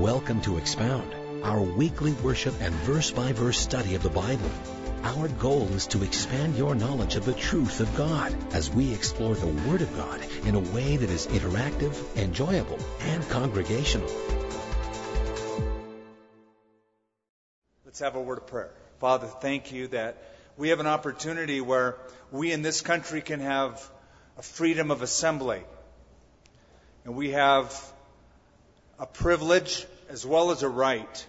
Welcome to Expound, our weekly worship and verse by verse study of the Bible. Our goal is to expand your knowledge of the truth of God as we explore the Word of God in a way that is interactive, enjoyable, and congregational. Let's have a word of prayer. Father, thank you that we have an opportunity where we in this country can have a freedom of assembly. And we have a privilege as well as a right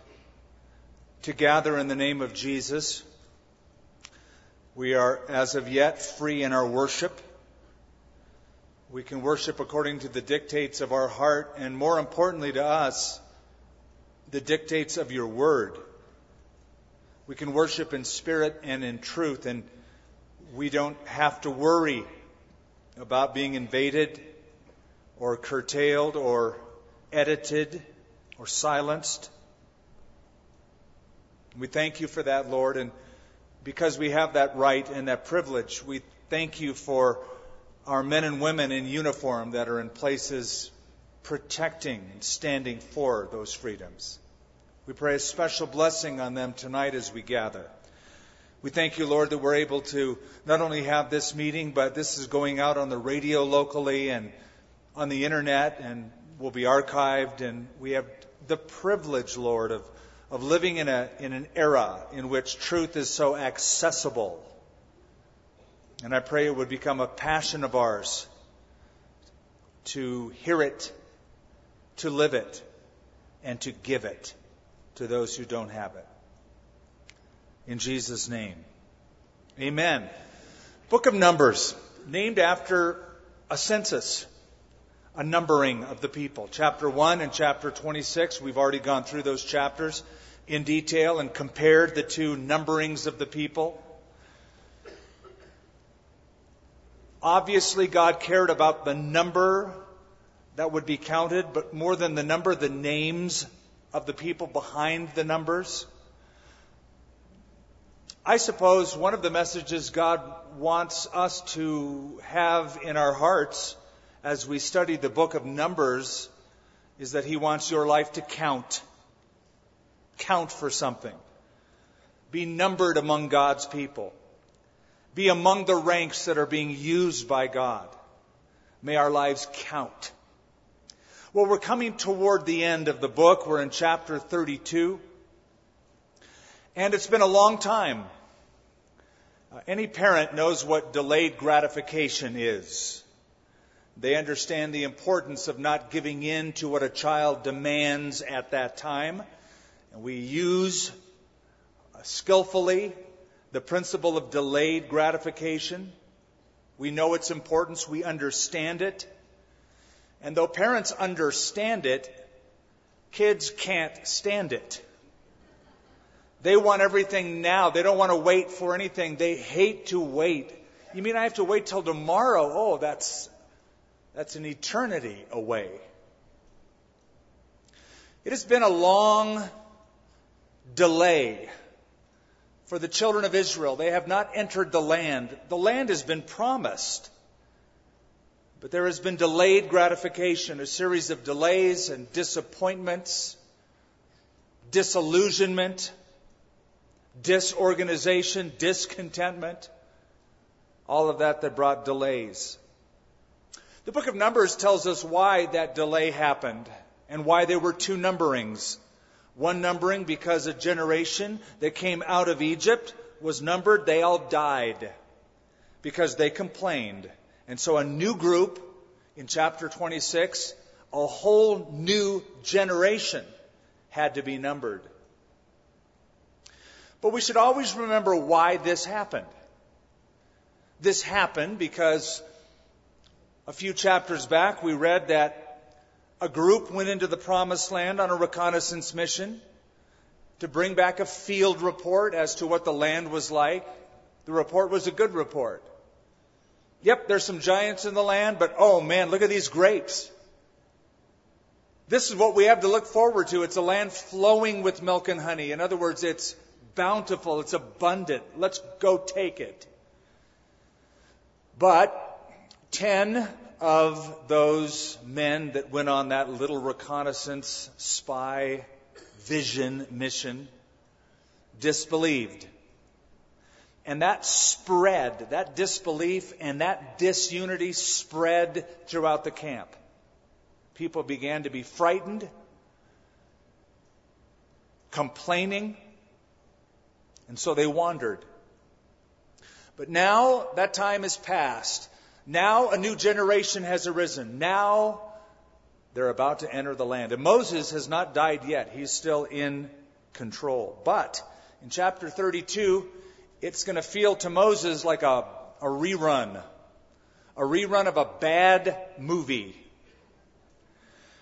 to gather in the name of Jesus. We are, as of yet, free in our worship. We can worship according to the dictates of our heart, and more importantly to us, the dictates of your word. We can worship in spirit and in truth, and we don't have to worry about being invaded or curtailed or edited or silenced. We thank you for that, Lord, and because we have that right and that privilege, we thank you for our men and women in uniform that are in places protecting and standing for those freedoms. We pray a special blessing on them tonight as we gather. We thank you, Lord, that we're able to not only have this meeting, but this is going out on the radio locally and on the internet and will be archived. And we have the privilege, Lord, of, of living in, a, in an era in which truth is so accessible. And I pray it would become a passion of ours to hear it, to live it, and to give it to those who don't have it. In Jesus' name. Amen. Book of Numbers, named after a census a numbering of the people. Chapter 1 and chapter 26, we've already gone through those chapters in detail and compared the two numberings of the people. Obviously, God cared about the number that would be counted, but more than the number, the names of the people behind the numbers. I suppose one of the messages God wants us to have in our hearts as we study the book of Numbers is that He wants your life to count. Count for something. Be numbered among God's people. Be among the ranks that are being used by God. May our lives count. Well, we're coming toward the end of the book. We're in chapter 32. And it's been a long time. Uh, any parent knows what delayed gratification is. They understand the importance of not giving in to what a child demands at that time. And we use skillfully the principle of delayed gratification. We know its importance, we understand it. And though parents understand it, kids can't stand it. They want everything now. They don't want to wait for anything. They hate to wait. You mean I have to wait till tomorrow? Oh, that's that's an eternity away. It has been a long delay for the children of Israel. They have not entered the land. The land has been promised. But there has been delayed gratification, a series of delays and disappointments, disillusionment, disorganization, discontentment, all of that that brought delays. The book of Numbers tells us why that delay happened and why there were two numberings. One numbering because a generation that came out of Egypt was numbered, they all died because they complained. And so a new group in chapter 26, a whole new generation had to be numbered. But we should always remember why this happened. This happened because a few chapters back, we read that a group went into the promised land on a reconnaissance mission to bring back a field report as to what the land was like. The report was a good report. Yep, there's some giants in the land, but oh man, look at these grapes. This is what we have to look forward to. It's a land flowing with milk and honey. In other words, it's bountiful, it's abundant. Let's go take it. But 10 of those men that went on that little reconnaissance, spy, vision mission disbelieved. And that spread, that disbelief and that disunity spread throughout the camp. People began to be frightened, complaining, and so they wandered. But now that time has passed. Now a new generation has arisen. Now they're about to enter the land. And Moses has not died yet. He's still in control. But in chapter 32, it's going to feel to Moses like a, a rerun, a rerun of a bad movie.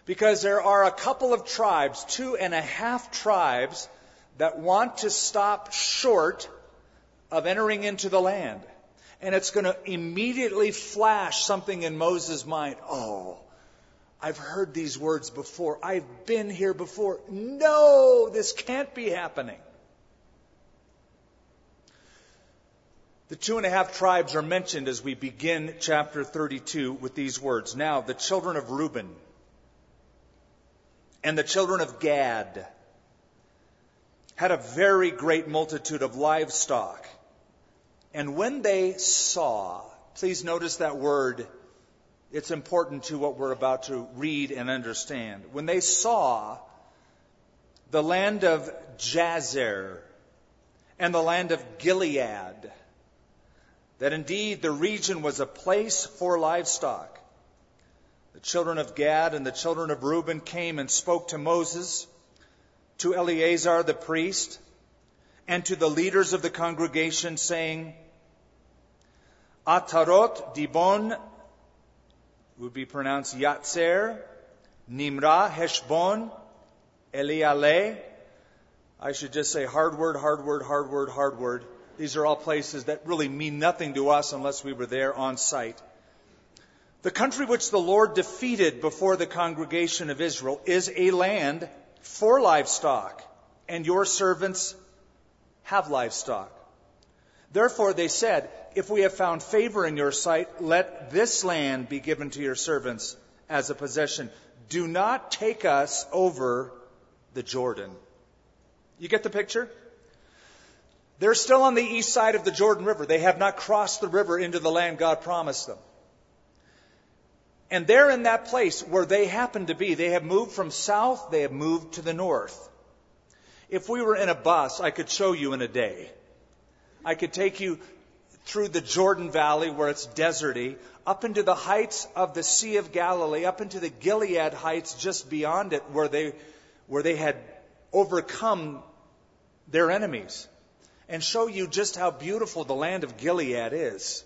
Because there are a couple of tribes, two and a half tribes, that want to stop short of entering into the land. And it's going to immediately flash something in Moses' mind. Oh, I've heard these words before. I've been here before. No, this can't be happening. The two and a half tribes are mentioned as we begin chapter 32 with these words. Now, the children of Reuben and the children of Gad had a very great multitude of livestock. And when they saw, please notice that word, it's important to what we're about to read and understand. When they saw the land of Jazer and the land of Gilead, that indeed the region was a place for livestock. The children of Gad and the children of Reuben came and spoke to Moses, to Eleazar the priest, and to the leaders of the congregation, saying, Atarot Dibon would be pronounced Yatzer, Nimra, Heshbon, Eliale. I should just say hard word, hard word, hard word, hard word. These are all places that really mean nothing to us unless we were there on site. The country which the Lord defeated before the congregation of Israel is a land for livestock, and your servants have livestock. Therefore they said, If we have found favor in your sight, let this land be given to your servants as a possession. Do not take us over the Jordan. You get the picture? They're still on the east side of the Jordan River. They have not crossed the river into the land God promised them. And they're in that place where they happen to be. They have moved from south, they have moved to the north. If we were in a bus, I could show you in a day. I could take you through the Jordan Valley where it's deserty, up into the heights of the Sea of Galilee, up into the Gilead heights just beyond it where they, where they had overcome their enemies and show you just how beautiful the land of Gilead is.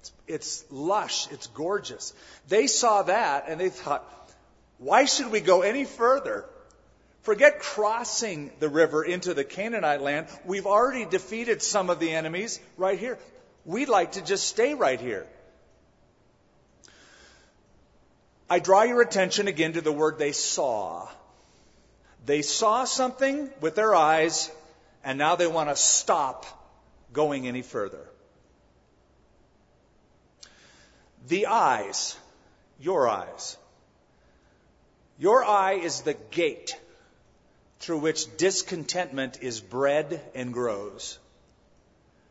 It's, it's lush, it's gorgeous. They saw that and they thought, why should we go any further? Forget crossing the river into the Canaanite land. We've already defeated some of the enemies right here. We'd like to just stay right here. I draw your attention again to the word they saw. They saw something with their eyes and now they want to stop going any further. The eyes, your eyes. Your eye is the gate through which discontentment is bred and grows.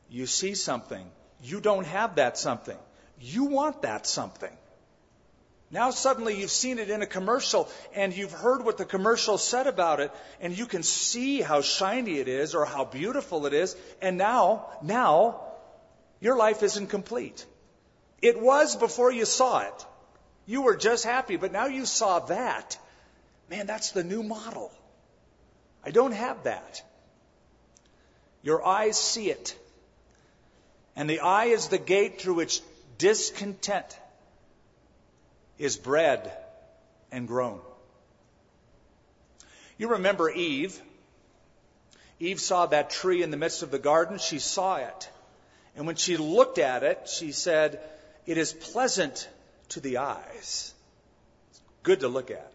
You see something. You don't have that something. You want that something. Now suddenly you've seen it in a commercial and you've heard what the commercial said about it and you can see how shiny it is or how beautiful it is and now, now, your life isn't complete. It was before you saw it. You were just happy, but now you saw that. Man, that's the new model. I don't have that. Your eyes see it. And the eye is the gate through which discontent is bred and grown. You remember Eve. Eve saw that tree in the midst of the garden. She saw it. And when she looked at it, she said, It is pleasant to the eyes. It's good to look at.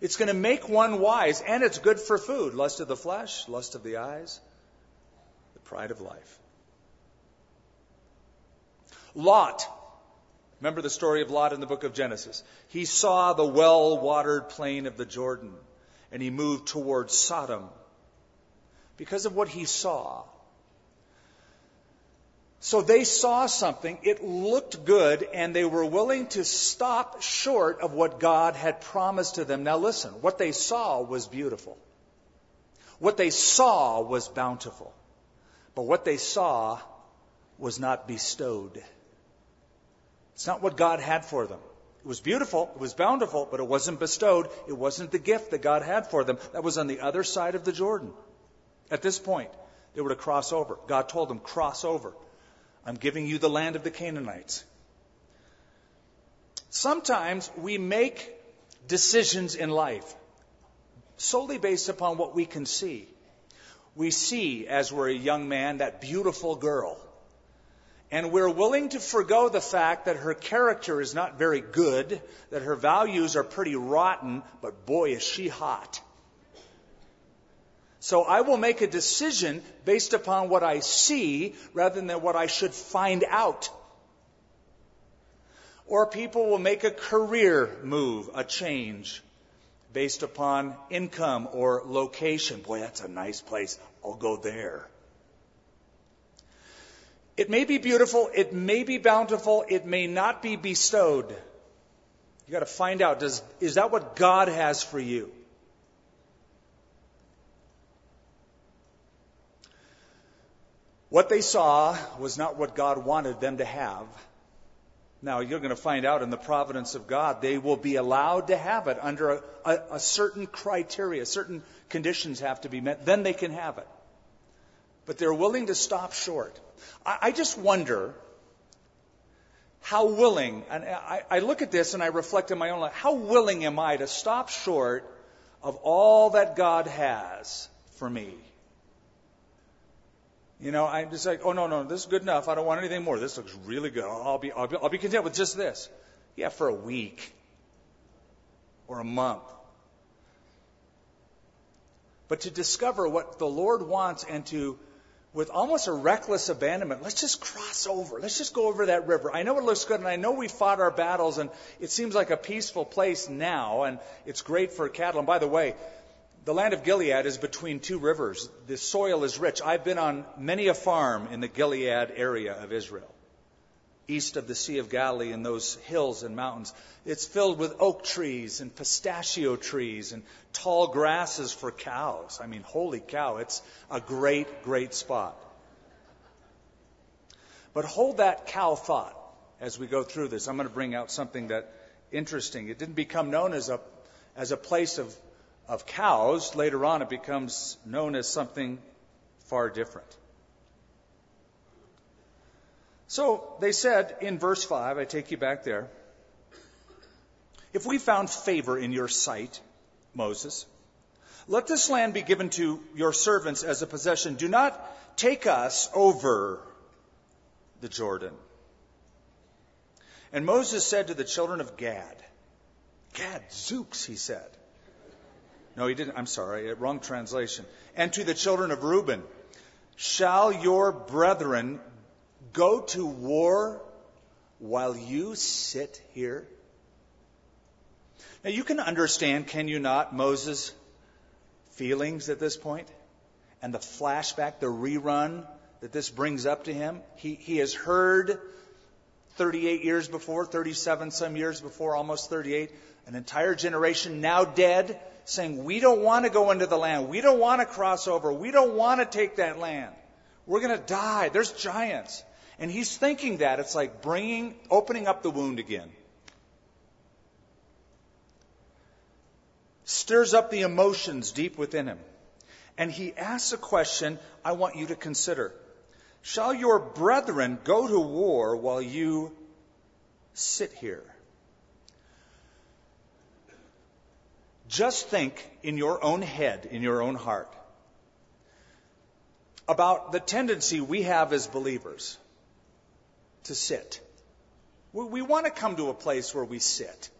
It's going to make one wise, and it's good for food. Lust of the flesh, lust of the eyes, the pride of life. Lot Remember the story of Lot in the book of Genesis. He saw the well watered plain of the Jordan and he moved towards Sodom because of what he saw. So they saw something, it looked good, and they were willing to stop short of what God had promised to them. Now listen, what they saw was beautiful. What they saw was bountiful. But what they saw was not bestowed. It's not what God had for them. It was beautiful, it was bountiful, but it wasn't bestowed. It wasn't the gift that God had for them. That was on the other side of the Jordan. At this point, they were to cross over. God told them, cross over. I'm giving you the land of the Canaanites. Sometimes we make decisions in life solely based upon what we can see. We see, as we're a young man, that beautiful girl. And we're willing to forego the fact that her character is not very good, that her values are pretty rotten, but boy, is she hot. So I will make a decision based upon what I see rather than what I should find out. Or people will make a career move, a change, based upon income or location. Boy, that's a nice place. I'll go there. It may be beautiful, it may be bountiful, it may not be bestowed. You got to find out does, is that what God has for you? What they saw was not what God wanted them to have. Now, you're going to find out in the providence of God, they will be allowed to have it under a, a, a certain criteria, certain conditions have to be met, then they can have it. But they're willing to stop short. I, I just wonder how willing, and I, I look at this and I reflect in my own life, how willing am I to stop short of all that God has for me? You know, I'm just like, oh no, no, this is good enough. I don't want anything more. This looks really good. I'll be, I'll be, I'll be content with just this. Yeah, for a week or a month. But to discover what the Lord wants and to, with almost a reckless abandonment, let's just cross over. Let's just go over that river. I know it looks good and I know we fought our battles and it seems like a peaceful place now and it's great for cattle. And by the way, the land of Gilead is between two rivers. The soil is rich. I've been on many a farm in the Gilead area of Israel, east of the Sea of Galilee in those hills and mountains. It's filled with oak trees and pistachio trees and tall grasses for cows. I mean, holy cow, it's a great, great spot. But hold that cow thought as we go through this. I'm going to bring out something that interesting. It didn't become known as a as a place of of cows, later on it becomes known as something far different. So they said in verse 5, I take you back there, if we found favor in your sight, Moses, let this land be given to your servants as a possession. Do not take us over the Jordan. And Moses said to the children of Gad, Gad, Zooks, he said. No, he didn't. I'm sorry. Uh, wrong translation. And to the children of Reuben, shall your brethren go to war while you sit here? Now you can understand, can you not, Moses' feelings at this point? And the flashback, the rerun that this brings up to him. He, he has heard 38 years before, 37 some years before, almost 38, an entire generation now dead saying, We don't want to go into the land. We don't want to cross over. We don't want to take that land. We're going to die. There's giants. And he's thinking that. It's like bringing, opening up the wound again. Stirs up the emotions deep within him. And he asks a question I want you to consider. Shall your brethren go to war while you sit here? Just think in your own head, in your own heart, about the tendency we have as believers to sit. We, we want to come to a place where we sit.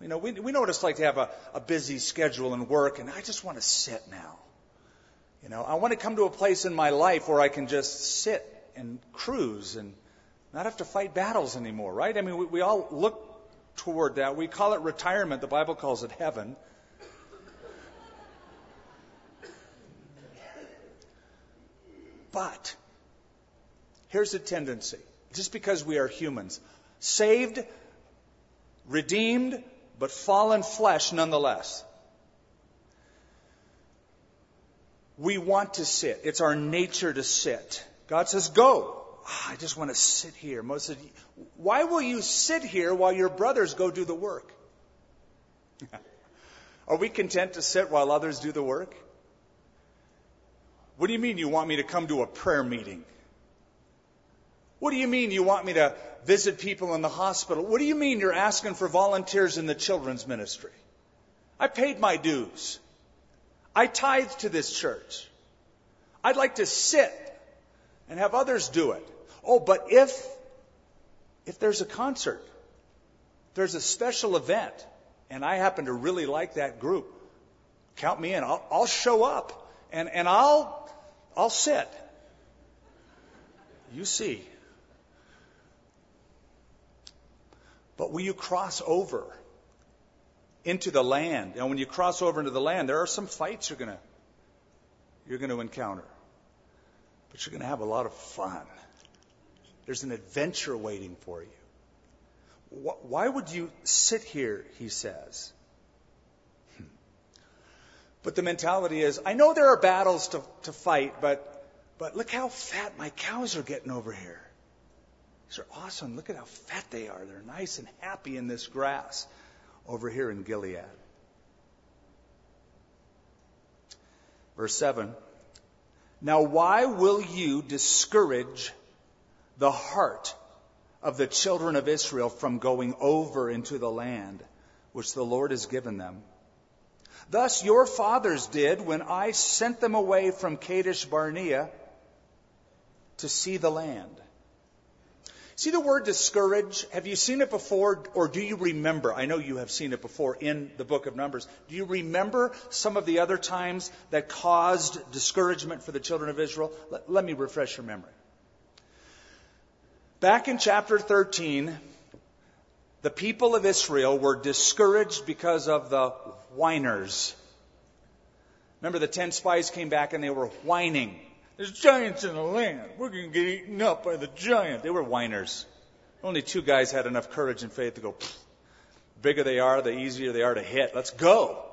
You know, we, we know what it's like to have a, a busy schedule and work, and I just want to sit now. You know, I want to come to a place in my life where I can just sit and cruise and not have to fight battles anymore, right? I mean, we, we all look toward that. We call it retirement. The Bible calls it heaven. But here's a tendency just because we are humans, saved, redeemed, but fallen flesh nonetheless. We want to sit. It's our nature to sit. God says, go. Oh, I just want to sit here. Moses said, why will you sit here while your brothers go do the work? Are we content to sit while others do the work? What do you mean you want me to come to a prayer meeting? What do you mean you want me to visit people in the hospital? What do you mean you're asking for volunteers in the children's ministry? I paid my dues. I tithe to this church. I'd like to sit and have others do it. Oh, but if if there's a concert, there's a special event, and I happen to really like that group, count me in. I'll, I'll show up and, and I'll I'll sit. You see. But will you cross over into the land? And when you cross over into the land, there are some fights you're gonna you're gonna encounter. But you're gonna have a lot of fun. There's an adventure waiting for you. Why would you sit here, he says? Hmm. But the mentality is, I know there are battles to, to fight, but, but look how fat my cows are getting over here. These are awesome. Look at how fat they are. They're nice and happy in this grass over here in Gilead. Verse 7 Now, why will you discourage the heart of the children of Israel from going over into the land which the Lord has given them? Thus your fathers did when I sent them away from Kadesh Barnea to see the land. See the word discourage? Have you seen it before or do you remember? I know you have seen it before in the book of Numbers. Do you remember some of the other times that caused discouragement for the children of Israel? Let, let me refresh your memory. Back in chapter 13, the people of Israel were discouraged because of the whiners. Remember, the ten spies came back and they were whining. There's giants in the land. We're going to get eaten up by the giant. They were whiners. Only two guys had enough courage and faith to go, bigger they are, the easier they are to hit. Let's go.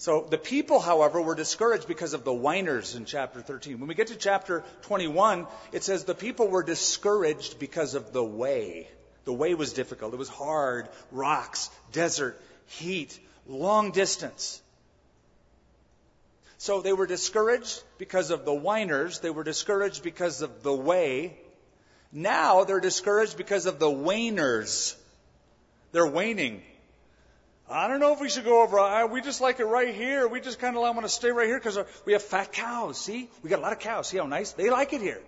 So the people, however, were discouraged because of the whiners in chapter 13. When we get to chapter 21, it says the people were discouraged because of the way. The way was difficult. It was hard, rocks, desert, heat, long distance. So they were discouraged because of the whiners. They were discouraged because of the way. Now they're discouraged because of the waners. They're waning. I don't know if we should go over. Uh, we just like it right here. We just kind of want to stay right here because uh, we have fat cows. See, we got a lot of cows. See how nice they like it here.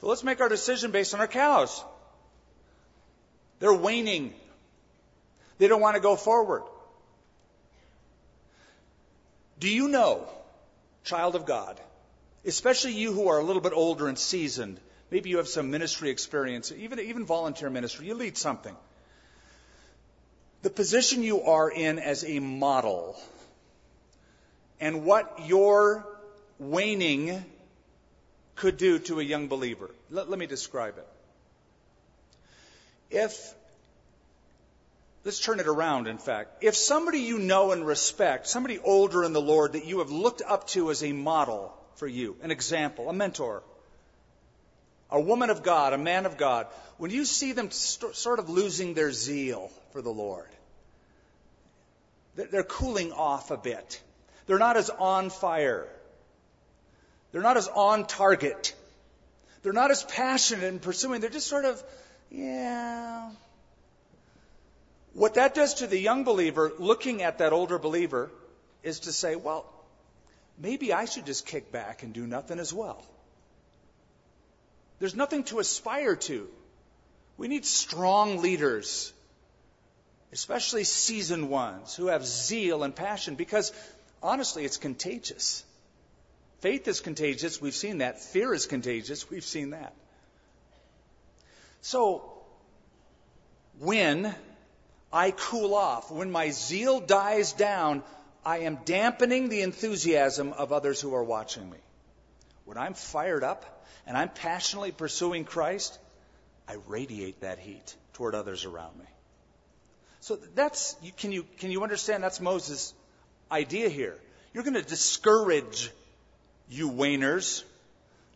So let's make our decision based on our cows. They're waning. They don't want to go forward. Do you know, child of God, especially you who are a little bit older and seasoned, maybe you have some ministry experience, even, even volunteer ministry, you lead something. The position you are in as a model and what your waning could do to a young believer. Let, let me describe it. If Let's turn it around, in fact. If somebody you know and respect, somebody older in the Lord that you have looked up to as a model for you, an example, a mentor, a woman of God, a man of God, when you see them st- sort of losing their zeal for the Lord, they're cooling off a bit. They're not as on fire. They're not as on target. They're not as passionate in pursuing. They're just sort of, yeah, what that does to the young believer looking at that older believer is to say, well, maybe I should just kick back and do nothing as well. There's nothing to aspire to. We need strong leaders, especially seasoned ones who have zeal and passion because honestly, it's contagious. Faith is contagious. We've seen that. Fear is contagious. We've seen that. So, when I cool off, when my zeal dies down, I am dampening the enthusiasm of others who are watching me. When I'm fired up and I'm passionately pursuing Christ, I radiate that heat toward others around me. So that's, can you, can you understand? That's Moses' idea here. You're going to discourage you waners,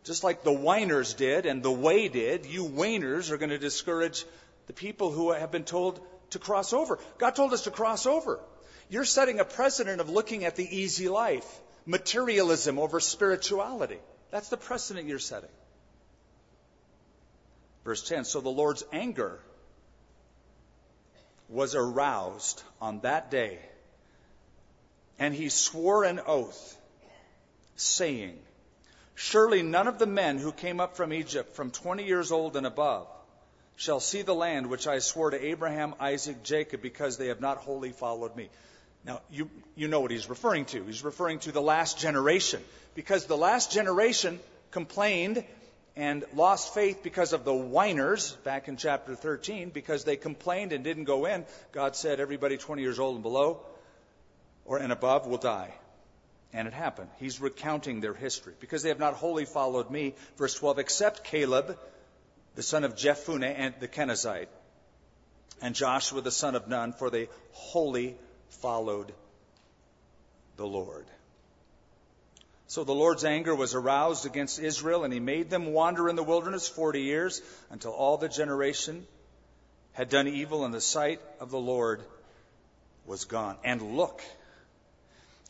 just like the whiners did and the way did. You waners are going to discourage the people who have been told to cross over. God told us to cross over. You're setting a precedent of looking at the easy life, materialism over spirituality. That's the precedent you're setting. Verse 10 So the Lord's anger was aroused on that day, and he swore an oath, saying, Surely none of the men who came up from Egypt from 20 years old and above shall see the land which I swore to Abraham, Isaac, Jacob, because they have not wholly followed me. Now, you, you know what he's referring to. He's referring to the last generation. Because the last generation complained and lost faith because of the whiners back in chapter 13, because they complained and didn't go in. God said everybody 20 years old and below or and above will die. And it happened. He's recounting their history. Because they have not wholly followed me, verse 12, except Caleb, the son of Jephunneh, and the Kenizzite, and Joshua, the son of Nun, for they wholly followed the Lord. So the Lord's anger was aroused against Israel, and he made them wander in the wilderness 40 years until all the generation had done evil in the sight of the Lord was gone. And look,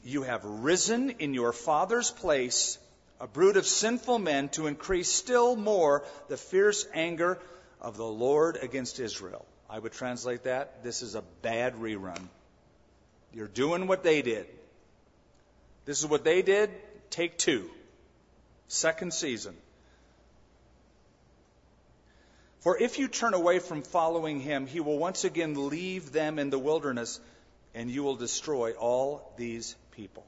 you have risen in your father's place a brood of sinful men to increase still more the fierce anger of the Lord against Israel. I would translate that this is a bad rerun. You're doing what they did. This is what they did. Take two. Second season. For if you turn away from following him, he will once again leave them in the wilderness, and you will destroy all these people.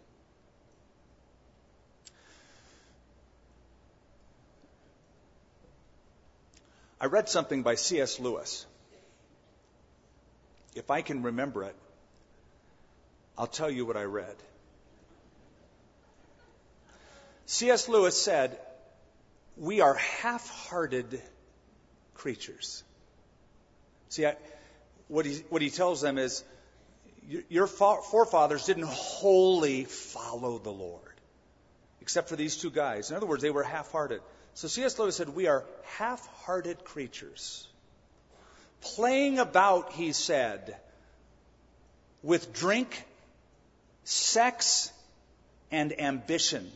I read something by C.S. Lewis. If I can remember it, I'll tell you what I read. C.S. Lewis said, We are half hearted creatures. See, I, what, he, what he tells them is, Your forefathers didn't wholly follow the Lord, except for these two guys. In other words, they were half hearted. So C.S. Lewis said, We are half hearted creatures. Playing about, he said, with drink sex, and ambition.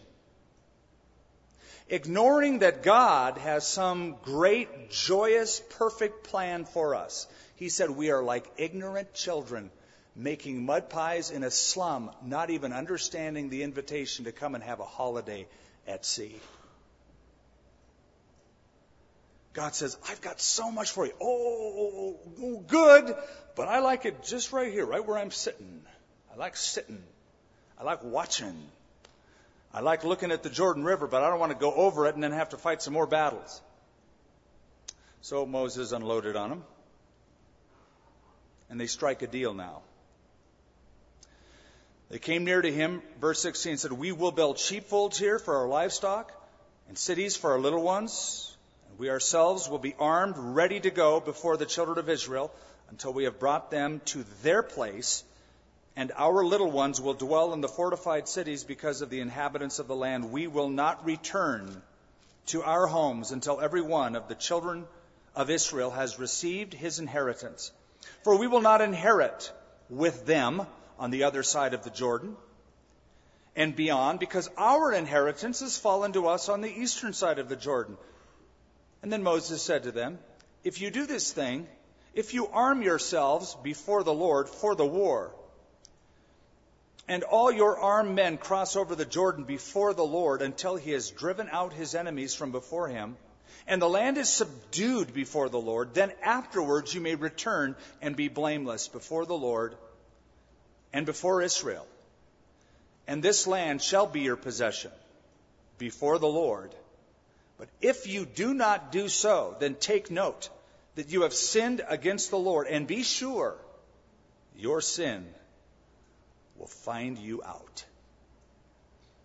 Ignoring that God has some great, joyous, perfect plan for us. He said we are like ignorant children making mud pies in a slum, not even understanding the invitation to come and have a holiday at sea. God says, I've got so much for you. Oh, good, but I like it just right here, right where I'm sitting. I like sitting. I like watching. I like looking at the Jordan River, but I don't want to go over it and then have to fight some more battles. So Moses unloaded on them. And they strike a deal now. They came near to him, verse 16 said, We will build sheepfolds here for our livestock and cities for our little ones. And we ourselves will be armed, ready to go before the children of Israel until we have brought them to their place and our little ones will dwell in the fortified cities because of the inhabitants of the land. We will not return to our homes until every one of the children of Israel has received his inheritance. For we will not inherit with them on the other side of the Jordan and beyond, because our inheritance has fallen to us on the eastern side of the Jordan. And then Moses said to them, If you do this thing, if you arm yourselves before the Lord for the war, and all your armed men cross over the Jordan before the Lord until he has driven out his enemies from before him, and the land is subdued before the Lord, then afterwards you may return and be blameless before the Lord and before Israel. And this land shall be your possession before the Lord. But if you do not do so, then take note that you have sinned against the Lord, and be sure your sin will find you out.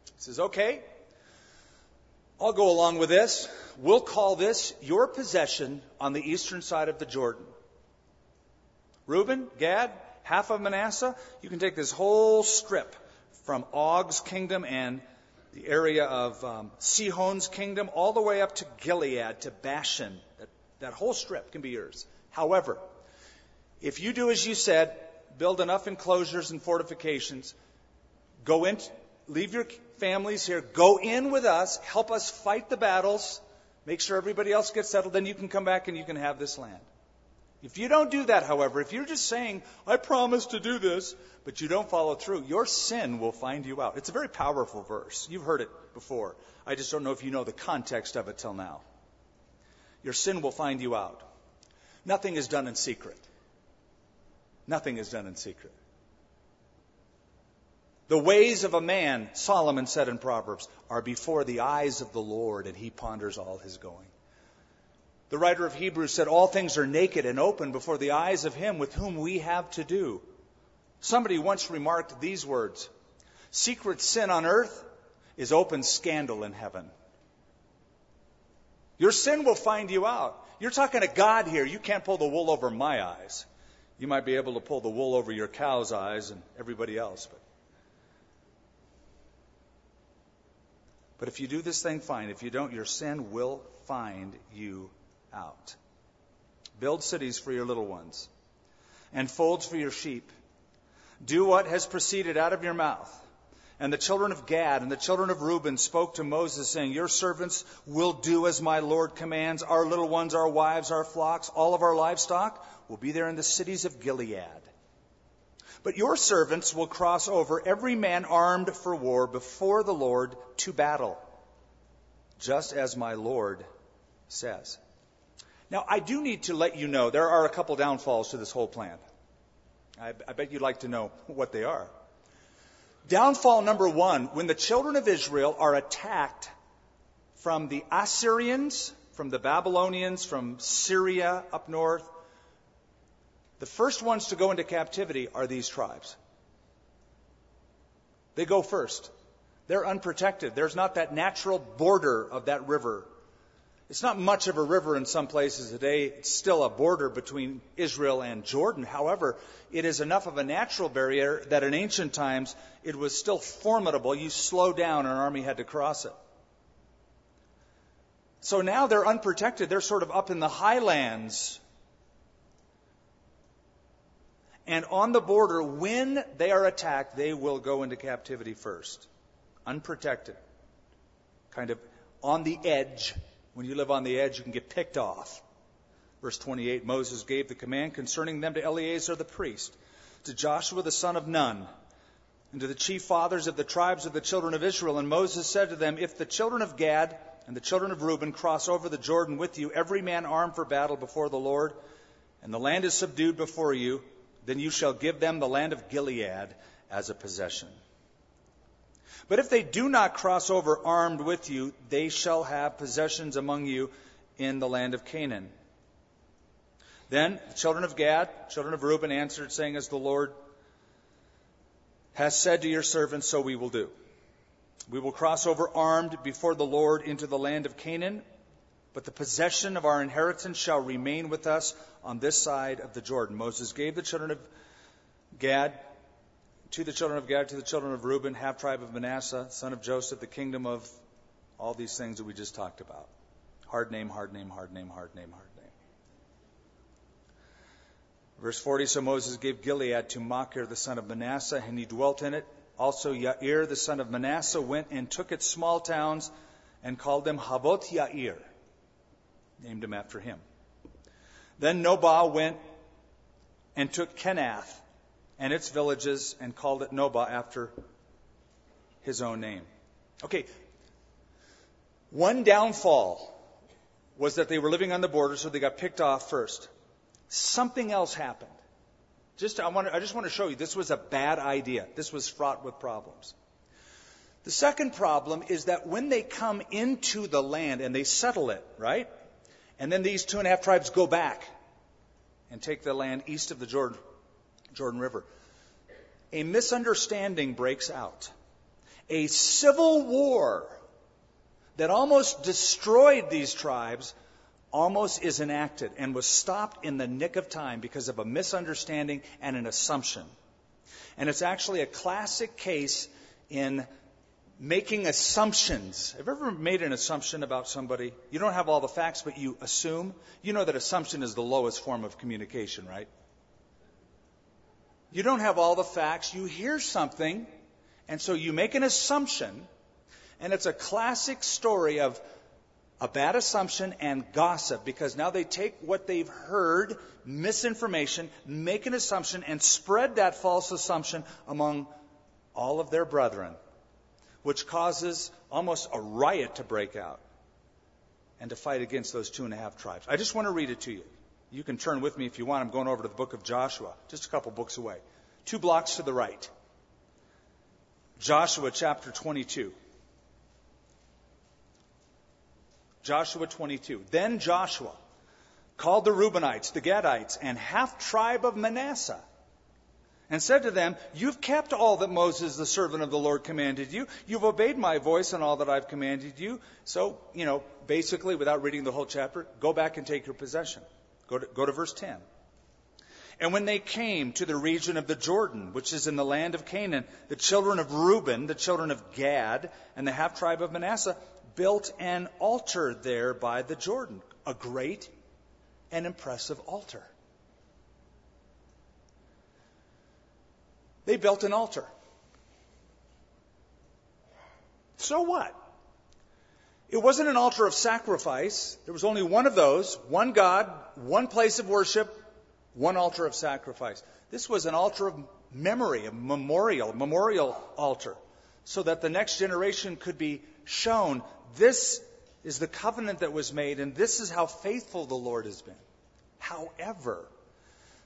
He says, Okay, I'll go along with this. We'll call this your possession on the eastern side of the Jordan. Reuben, Gad, half of Manasseh, you can take this whole strip from Og's kingdom and the area of um, Sihon's kingdom all the way up to Gilead, to Bashan. That, that whole strip can be yours. However, if you do as you said, build enough enclosures and fortifications, go in, leave your families here, go in with us, help us fight the battles, make sure everybody else gets settled, then you can come back and you can have this land. If you don't do that, however, if you're just saying, I promise to do this, but you don't follow through, your sin will find you out. It's a very powerful verse. You've heard it before. I just don't know if you know the context of it till now. Your sin will find you out. Nothing is done in secret. Nothing is done in secret. The ways of a man, Solomon said in Proverbs, are before the eyes of the Lord, and he ponders all his going. The writer of Hebrews said, All things are naked and open before the eyes of him with whom we have to do. Somebody once remarked these words Secret sin on earth is open scandal in heaven. Your sin will find you out. You're talking to God here. You can't pull the wool over my eyes. You might be able to pull the wool over your cow's eyes and everybody else, but But if you do this thing, fine. If you don't, your sin will find you out. Build cities for your little ones and folds for your sheep. Do what has proceeded out of your mouth. And the children of Gad and the children of Reuben spoke to Moses, saying, Your servants will do as my Lord commands. Our little ones, our wives, our flocks, all of our livestock will be there in the cities of Gilead. But your servants will cross over, every man armed for war, before the Lord to battle, just as my Lord says. Now, I do need to let you know there are a couple downfalls to this whole plan. I, I bet you'd like to know what they are. Downfall number one when the children of Israel are attacked from the Assyrians, from the Babylonians, from Syria up north, the first ones to go into captivity are these tribes. They go first. They're unprotected. There's not that natural border of that river. It's not much of a river in some places today. It's still a border between Israel and Jordan. However, it is enough of a natural barrier that in ancient times it was still formidable. You slow down, an army had to cross it. So now they're unprotected. They're sort of up in the highlands and on the border, when they are attacked, they will go into captivity first. Unprotected. Kind of on the edge. When you live on the edge, you can get picked off. Verse 28 Moses gave the command concerning them to Eleazar the priest, to Joshua the son of Nun, and to the chief fathers of the tribes of the children of Israel. And Moses said to them, If the children of Gad and the children of Reuben cross over the Jordan with you, every man armed for battle before the Lord, and the land is subdued before you, then you shall give them the land of Gilead as a possession. But if they do not cross over armed with you, they shall have possessions among you in the land of Canaan. Then the children of Gad, children of Reuben answered, saying, As the Lord has said to your servants, so we will do. We will cross over armed before the Lord into the land of Canaan, but the possession of our inheritance shall remain with us on this side of the Jordan. Moses gave the children of Gad to the children of Gad, to the children of Reuben, half tribe of Manasseh, son of Joseph, the kingdom of all these things that we just talked about. Hard name, hard name, hard name, hard name, hard name. Verse 40 So Moses gave Gilead to Machir, the son of Manasseh, and he dwelt in it. Also Yair, the son of Manasseh, went and took its small towns and called them Havot Yair named him after him. Then Nobah went and took Kenath and its villages and called it Nobah after his own name. Okay, one downfall was that they were living on the border, so they got picked off first. Something else happened. Just I, want to, I just want to show you this was a bad idea. This was fraught with problems. The second problem is that when they come into the land and they settle it, right? And then these two and a half tribes go back and take the land east of the Jordan, Jordan River. A misunderstanding breaks out. A civil war that almost destroyed these tribes almost is enacted and was stopped in the nick of time because of a misunderstanding and an assumption. And it's actually a classic case in making assumptions. Have you ever made an assumption about somebody? You don't have all the facts, but you assume. You know that assumption is the lowest form of communication, right? You don't have all the facts. You hear something, and so you make an assumption, and it's a classic story of a bad assumption and gossip because now they take what they've heard, misinformation, make an assumption, and spread that false assumption among all of their brethren, which causes almost a riot to break out and to fight against those two and a half tribes. I just want to read it to you. You can turn with me if you want. I'm going over to the book of Joshua, just a couple books away. Two blocks to the right. Joshua chapter 22. Joshua 22. Then Joshua called the Reubenites, the Gadites, and half tribe of Manasseh, and said to them, You've kept all that Moses, the servant of the Lord, commanded you. You've obeyed my voice and all that I've commanded you. So, you know, basically, without reading the whole chapter, go back and take your possession. Go to, go to verse 10. And when they came to the region of the Jordan, which is in the land of Canaan, the children of Reuben, the children of Gad, and the half tribe of Manasseh built an altar there by the Jordan, a great and impressive altar. They built an altar. So what? It wasn't an altar of sacrifice. There was only one of those, one God, one place of worship, one altar of sacrifice. This was an altar of memory, a memorial, memorial altar, so that the next generation could be shown this is the covenant that was made, and this is how faithful the Lord has been. However,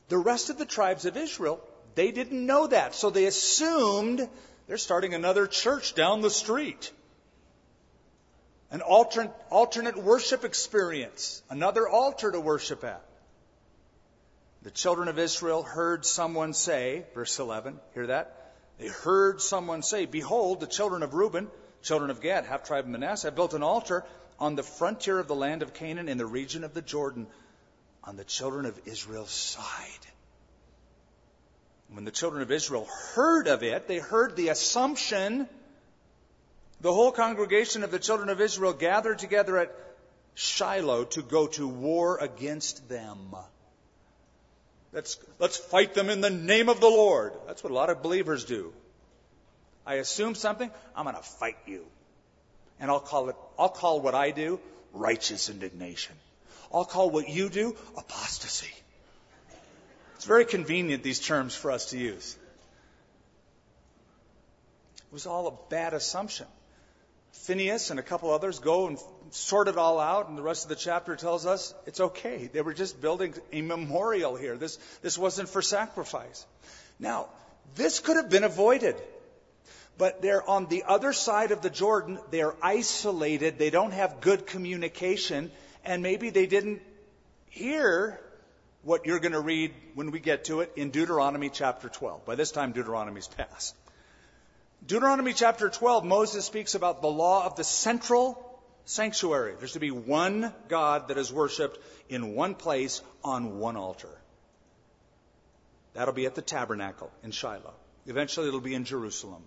the rest of the tribes of Israel, they didn't know that. So they assumed they're starting another church down the street. An alternate, alternate worship experience, another altar to worship at. The children of Israel heard someone say, verse 11, hear that? They heard someone say, Behold, the children of Reuben children of Gad, half tribe of Manasseh, have built an altar on the frontier of the land of Canaan in the region of the Jordan on the children of Israel's side. When the children of Israel heard of it, they heard the assumption. The whole congregation of the children of Israel gathered together at Shiloh to go to war against them. Let's, let's fight them in the name of the Lord. That's what a lot of believers do. I assume something, I'm going to fight you. And I'll call it, I'll call what I do righteous indignation. I'll call what you do apostasy. It's very convenient, these terms for us to use. It was all a bad assumption. Phineas and a couple others go and sort it all out, and the rest of the chapter tells us it's okay. They were just building a memorial here. This, this wasn't for sacrifice. Now, this could have been avoided but they're on the other side of the Jordan. They're isolated. They don't have good communication. And maybe they didn't hear what you're going to read when we get to it in Deuteronomy chapter 12. By this time, Deuteronomy's passed. Deuteronomy chapter 12, Moses speaks about the law of the central sanctuary. There's to be one God that is worshiped in one place on one altar. That'll be at the tabernacle in Shiloh. Eventually, it'll be in Jerusalem.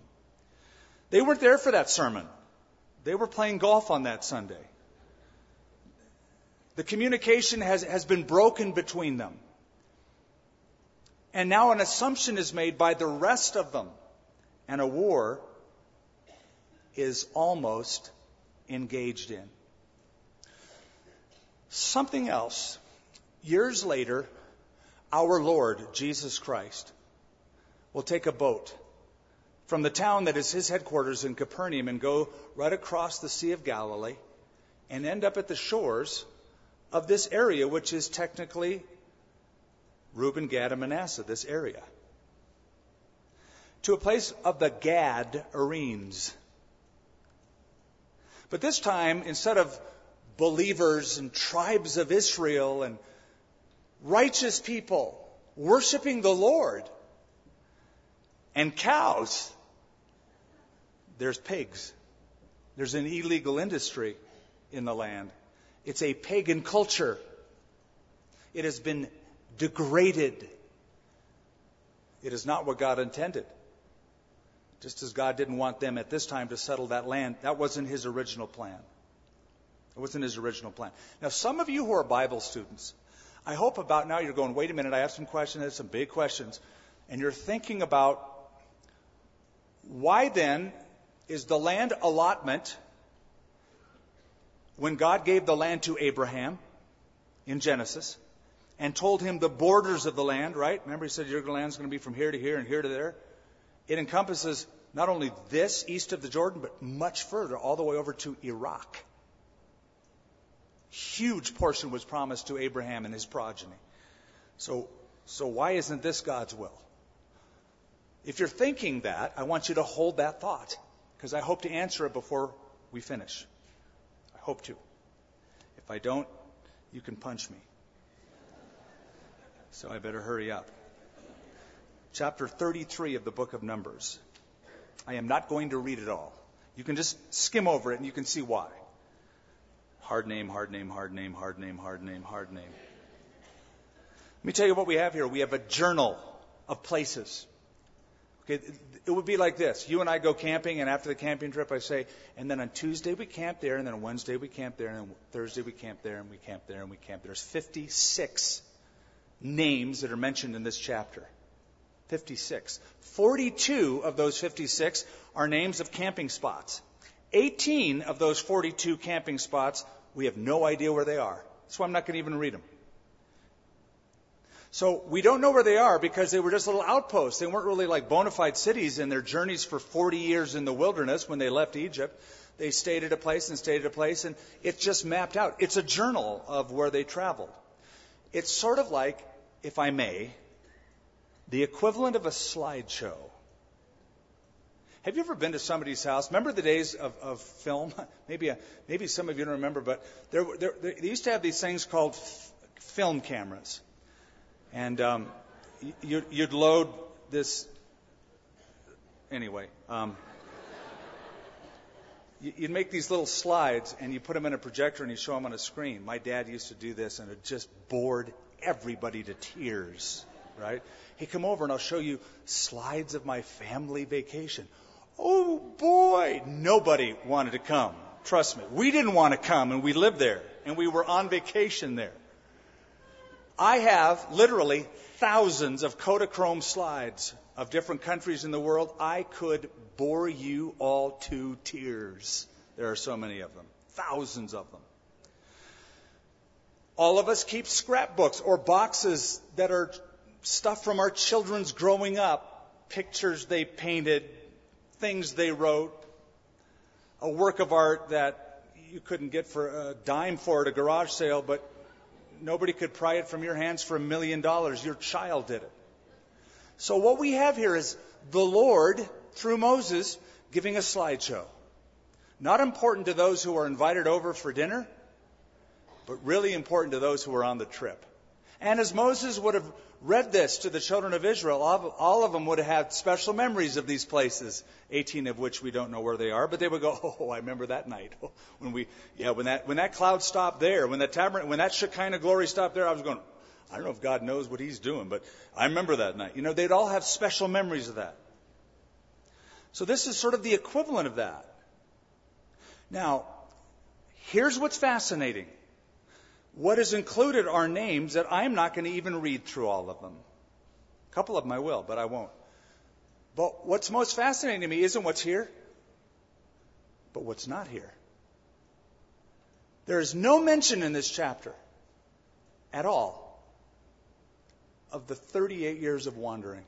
They weren't there for that sermon. They were playing golf on that Sunday. The communication has, has been broken between them. And now an assumption is made by the rest of them. And a war is almost engaged in. Something else. Years later, our Lord, Jesus Christ, will take a boat from the town that is his headquarters in Capernaum and go right across the Sea of Galilee and end up at the shores of this area, which is technically Reuben, Gad, and Manasseh, this area. To a place of the Gadarenes. But this time, instead of believers and tribes of Israel and righteous people worshiping the Lord and cows. There's pigs. There's an illegal industry in the land. It's a pagan culture. It has been degraded. It is not what God intended. Just as God didn't want them at this time to settle that land, that wasn't His original plan. It wasn't His original plan. Now, some of you who are Bible students, I hope about now you're going, wait a minute, I have some questions, I have some big questions, and you're thinking about why then is the land allotment when God gave the land to Abraham in Genesis and told him the borders of the land, right? Remember, he said your land's going to be from here to here and here to there. It encompasses not only this east of the Jordan, but much further, all the way over to Iraq. Huge portion was promised to Abraham and his progeny. So, so why isn't this God's will? If you're thinking that, I want you to hold that thought because I hope to answer it before we finish. Hope to. If I don't, you can punch me. So I better hurry up. Chapter 33 of the book of Numbers. I am not going to read it all. You can just skim over it and you can see why. Hard name, hard name, hard name, hard name, hard name, hard name. Let me tell you what we have here. We have a journal of places. Okay, it would be like this. You and I go camping, and after the camping trip, I say, and then on Tuesday we camp there, and then on Wednesday we camp there, and then Thursday we camp there, and we camp there, and we camp there. There's 56 names that are mentioned in this chapter. 56. 42 of those 56 are names of camping spots. 18 of those 42 camping spots, we have no idea where they are. That's why I'm not going to even read them. So we don't know where they are because they were just little outposts. They weren't really like bona fide cities in their journeys for 40 years in the wilderness when they left Egypt. They stayed at a place and stayed at a place, and it's just mapped out. It's a journal of where they traveled. It's sort of like, if I may, the equivalent of a slideshow. Have you ever been to somebody's house? Remember the days of, of film? maybe, a, maybe some of you don't remember, but there, there, they used to have these things called f- film cameras. And um, you'd, you'd load this. Anyway, um, you'd make these little slides and you put them in a projector and you show them on a screen. My dad used to do this and it just bored everybody to tears, right? Hey, come over and I'll show you slides of my family vacation. Oh boy, nobody wanted to come. Trust me. We didn't want to come and we lived there and we were on vacation there. I have literally thousands of Kodachrome slides of different countries in the world. I could bore you all to tears. There are so many of them, thousands of them. All of us keep scrapbooks or boxes that are stuff from our children's growing up, pictures they painted, things they wrote, a work of art that you couldn't get for a dime for at a garage sale, but nobody could pry it from your hands for a million dollars. Your child did it. So what we have here is the Lord, through Moses, giving a slideshow. Not important to those who are invited over for dinner, but really important to those who are on the trip. And as Moses would have read this to the children of Israel, all of them would have had special memories of these places, 18 of which we don't know where they are, but they would go, oh, I remember that night. when we, yeah, when that, when that cloud stopped there, when that tabernacle, when that Shekinah glory stopped there, I was going, I don't know if God knows what he's doing, but I remember that night. You know, they'd all have special memories of that. So this is sort of the equivalent of that. Now, here's what's fascinating. What is included are names that I'm not going to even read through all of them. A couple of them I will, but I won't. But what's most fascinating to me isn't what's here, but what's not here. There is no mention in this chapter at all of the 38 years of wandering.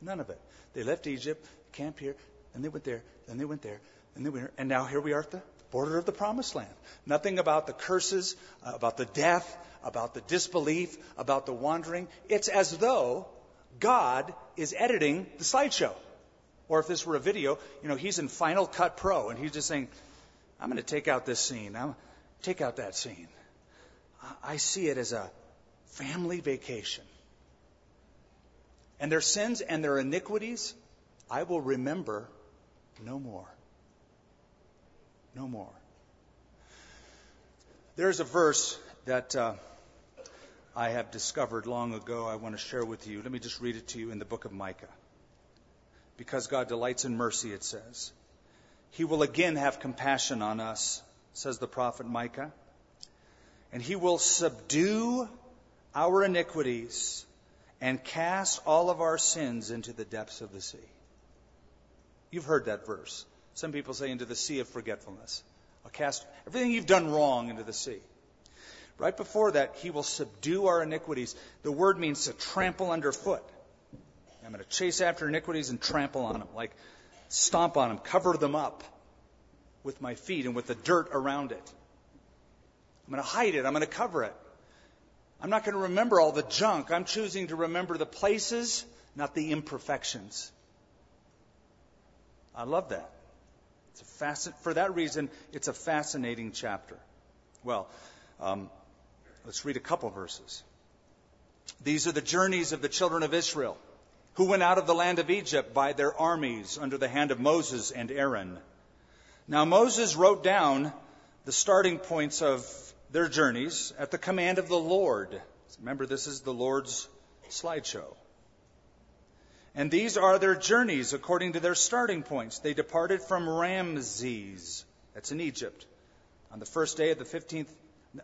None of it. They left Egypt, camped here, then they went there, then they went there, and they went here, and now here we are at the border of the promised land. Nothing about the curses, uh, about the death, about the disbelief, about the wandering. It's as though God is editing the slideshow. Or if this were a video, you know, he's in Final Cut Pro and he's just saying, I'm going to take out this scene. I'm take out that scene. I see it as a family vacation. And their sins and their iniquities I will remember no more. No more. There's a verse that uh, I have discovered long ago I want to share with you. Let me just read it to you in the book of Micah. Because God delights in mercy, it says. He will again have compassion on us, says the prophet Micah. And he will subdue our iniquities and cast all of our sins into the depths of the sea. You've heard that verse. Some people say into the sea of forgetfulness. I'll cast everything you've done wrong into the sea. Right before that, he will subdue our iniquities. The word means to trample underfoot. I'm going to chase after iniquities and trample on them, like stomp on them, cover them up with my feet and with the dirt around it. I'm going to hide it. I'm going to cover it. I'm not going to remember all the junk. I'm choosing to remember the places, not the imperfections. I love that. Fasc- for that reason, it's a fascinating chapter. Well, um, let's read a couple verses. These are the journeys of the children of Israel who went out of the land of Egypt by their armies under the hand of Moses and Aaron. Now, Moses wrote down the starting points of their journeys at the command of the Lord. Remember, this is the Lord's slideshow. And these are their journeys according to their starting points. They departed from Ramses, that's in Egypt, on the first day of the 15th,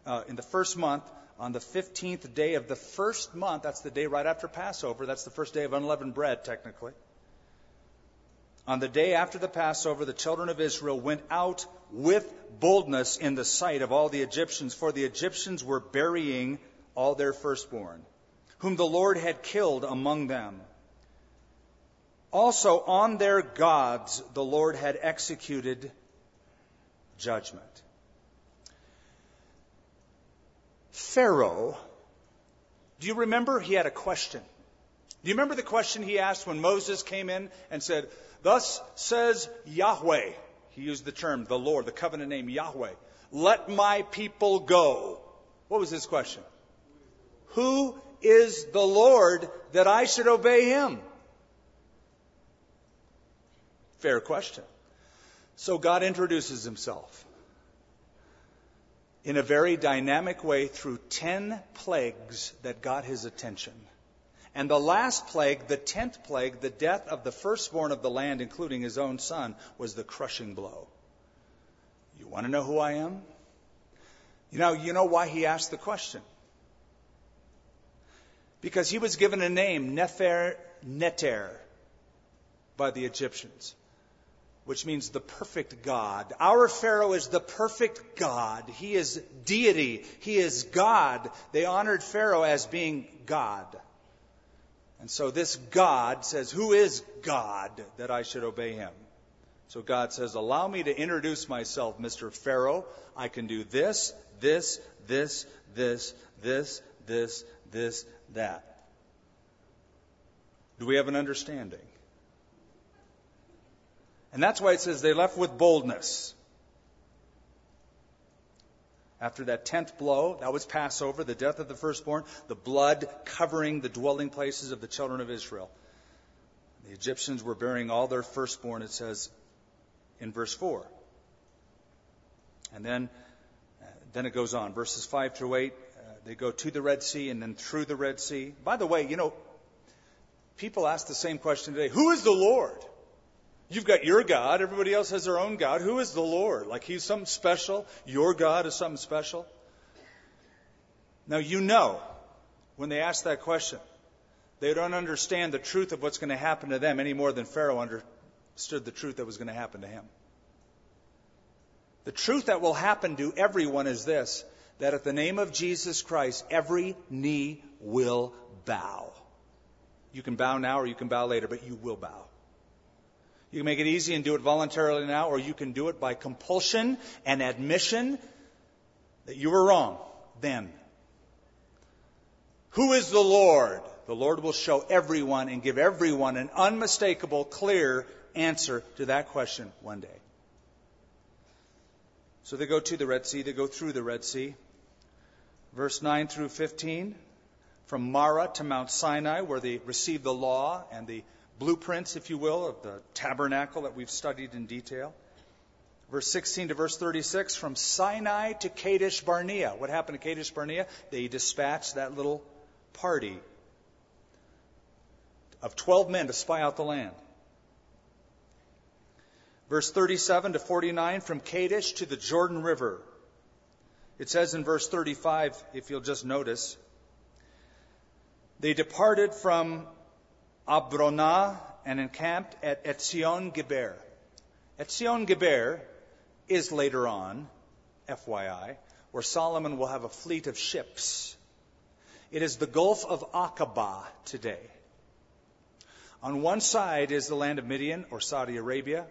uh, in the first month, on the 15th day of the first month, that's the day right after Passover, that's the first day of unleavened bread, technically. On the day after the Passover, the children of Israel went out with boldness in the sight of all the Egyptians, for the Egyptians were burying all their firstborn, whom the Lord had killed among them. Also, on their gods, the Lord had executed judgment. Pharaoh, do you remember? He had a question. Do you remember the question he asked when Moses came in and said, Thus says Yahweh. He used the term, the Lord, the covenant name Yahweh. Let my people go. What was his question? Who is the Lord that I should obey him? Fair question. So God introduces himself in a very dynamic way through 10 plagues that got his attention. And the last plague, the tenth plague, the death of the firstborn of the land, including his own son, was the crushing blow. You want to know who I am? You know, you know why he asked the question? Because he was given a name, Nefer Neter, by the Egyptians, which means the perfect God. Our Pharaoh is the perfect God. He is deity. He is God. They honored Pharaoh as being God. And so this God says, Who is God that I should obey him? So God says, Allow me to introduce myself, Mr. Pharaoh. I can do this, this, this, this, this, this, this, that. Do we have an understanding? And that's why it says they left with boldness. After that tenth blow, that was Passover, the death of the firstborn, the blood covering the dwelling places of the children of Israel. The Egyptians were burying all their firstborn, it says in verse 4. And then, uh, then it goes on. Verses 5 through 8, uh, they go to the Red Sea and then through the Red Sea. By the way, you know, people ask the same question today Who is the Lord? You've got your God. Everybody else has their own God. Who is the Lord? Like he's something special. Your God is something special. Now you know when they ask that question, they don't understand the truth of what's going to happen to them any more than Pharaoh understood the truth that was going to happen to him. The truth that will happen to everyone is this that at the name of Jesus Christ, every knee will bow. You can bow now or you can bow later, but you will bow. You can make it easy and do it voluntarily now, or you can do it by compulsion and admission that you were wrong then. Who is the Lord? The Lord will show everyone and give everyone an unmistakable, clear answer to that question one day. So they go to the Red Sea, they go through the Red Sea. Verse 9 through 15. from Marah to Mount Sinai, where they received the law and the blueprints, if you will, of the tabernacle that we've studied in detail. Verse 16 to verse 36, from Sinai to Kadesh Barnea. What happened to Kadesh Barnea? They dispatched that little party of 12 men to spy out the land. Verse 37 to 49, from Kadesh to the Jordan River. It says in verse 35, if you'll just notice, they departed from Abronah and encamped at Etzion Geber. Etzion Geber is later on, FYI, where Solomon will have a fleet of ships. It is the Gulf of Aqaba today. On one side is the land of Midian or Saudi Arabia.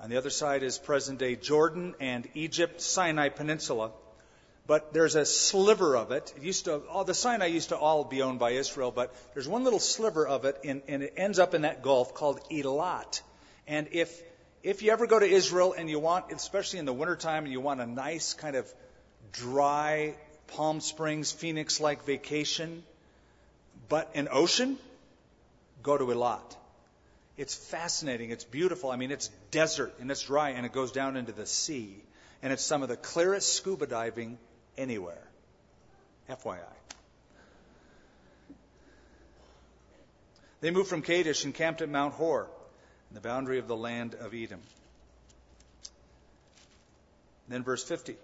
On the other side is present day Jordan and Egypt, Sinai Peninsula. But there's a sliver of it. It used to, all, the Sinai used to all be owned by Israel, but there's one little sliver of it, and, and it ends up in that Gulf called Eilat. And if if you ever go to Israel and you want, especially in the wintertime, and you want a nice kind of dry Palm Springs, Phoenix like vacation, but an ocean, go to Eilat. It's fascinating. It's beautiful. I mean, it's desert and it's dry and it goes down into the sea. And it's some of the clearest scuba diving anywhere. FYI. They moved from Kadesh and camped at Mount Hor, in the boundary of the land of Edom. then verse 50.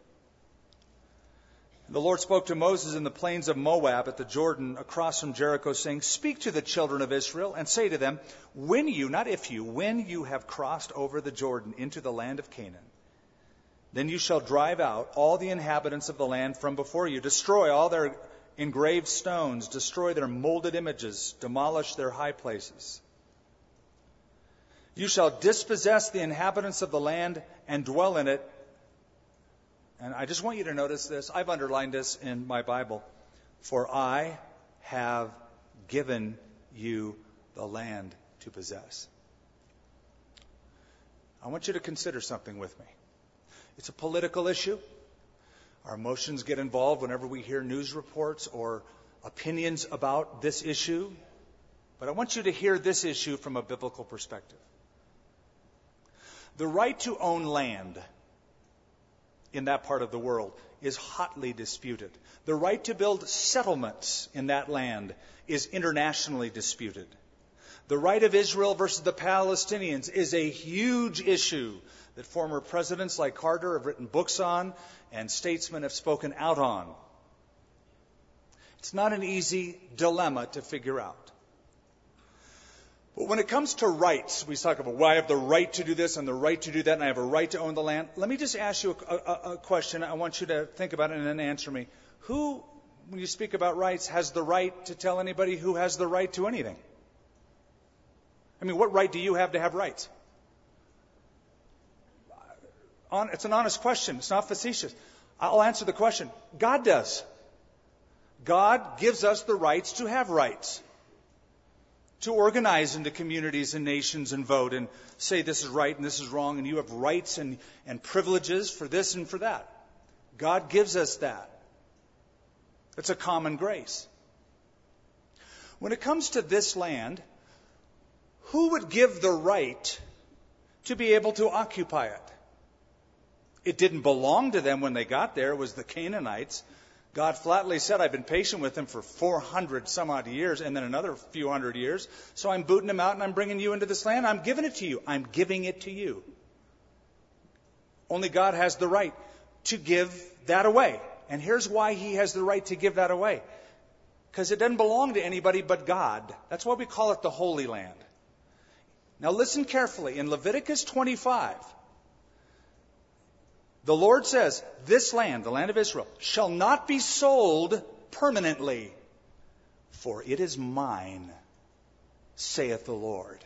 The Lord spoke to Moses in the plains of Moab at the Jordan across from Jericho, saying, Speak to the children of Israel and say to them, When you, not if you, when you have crossed over the Jordan into the land of Canaan, then you shall drive out all the inhabitants of the land from before you, destroy all their engraved stones, destroy their molded images, demolish their high places. You shall dispossess the inhabitants of the land and dwell in it and I just want you to notice this. I've underlined this in my Bible. For I have given you the land to possess. I want you to consider something with me. It's a political issue. Our emotions get involved whenever we hear news reports or opinions about this issue. But I want you to hear this issue from a biblical perspective. The right to own land in that part of the world is hotly disputed. The right to build settlements in that land is internationally disputed. The right of Israel versus the Palestinians is a huge issue that former presidents like Carter have written books on and statesmen have spoken out on. It's not an easy dilemma to figure out. But when it comes to rights, we talk about, well, I have the right to do this and the right to do that, and I have a right to own the land. Let me just ask you a, a, a question. I want you to think about it and then answer me. Who, when you speak about rights, has the right to tell anybody who has the right to anything? I mean, what right do you have to have rights? It's an honest question. It's not facetious. I'll answer the question. God does. God gives us the rights to have rights to organize into communities and nations and vote and say this is right and this is wrong and you have rights and, and privileges for this and for that. God gives us that. It's a common grace. When it comes to this land, who would give the right to be able to occupy it? It didn't belong to them when they got there. It was the Canaanites. God flatly said, I've been patient with them for 400 some odd years and then another few hundred years. So I'm booting them out and I'm bringing you into this land. I'm giving it to you. I'm giving it to you. Only God has the right to give that away. And here's why he has the right to give that away. Because it doesn't belong to anybody but God. That's why we call it the Holy Land. Now listen carefully. In Leviticus 25, the Lord says, This land, the land of Israel, shall not be sold permanently, for it is mine, saith the Lord,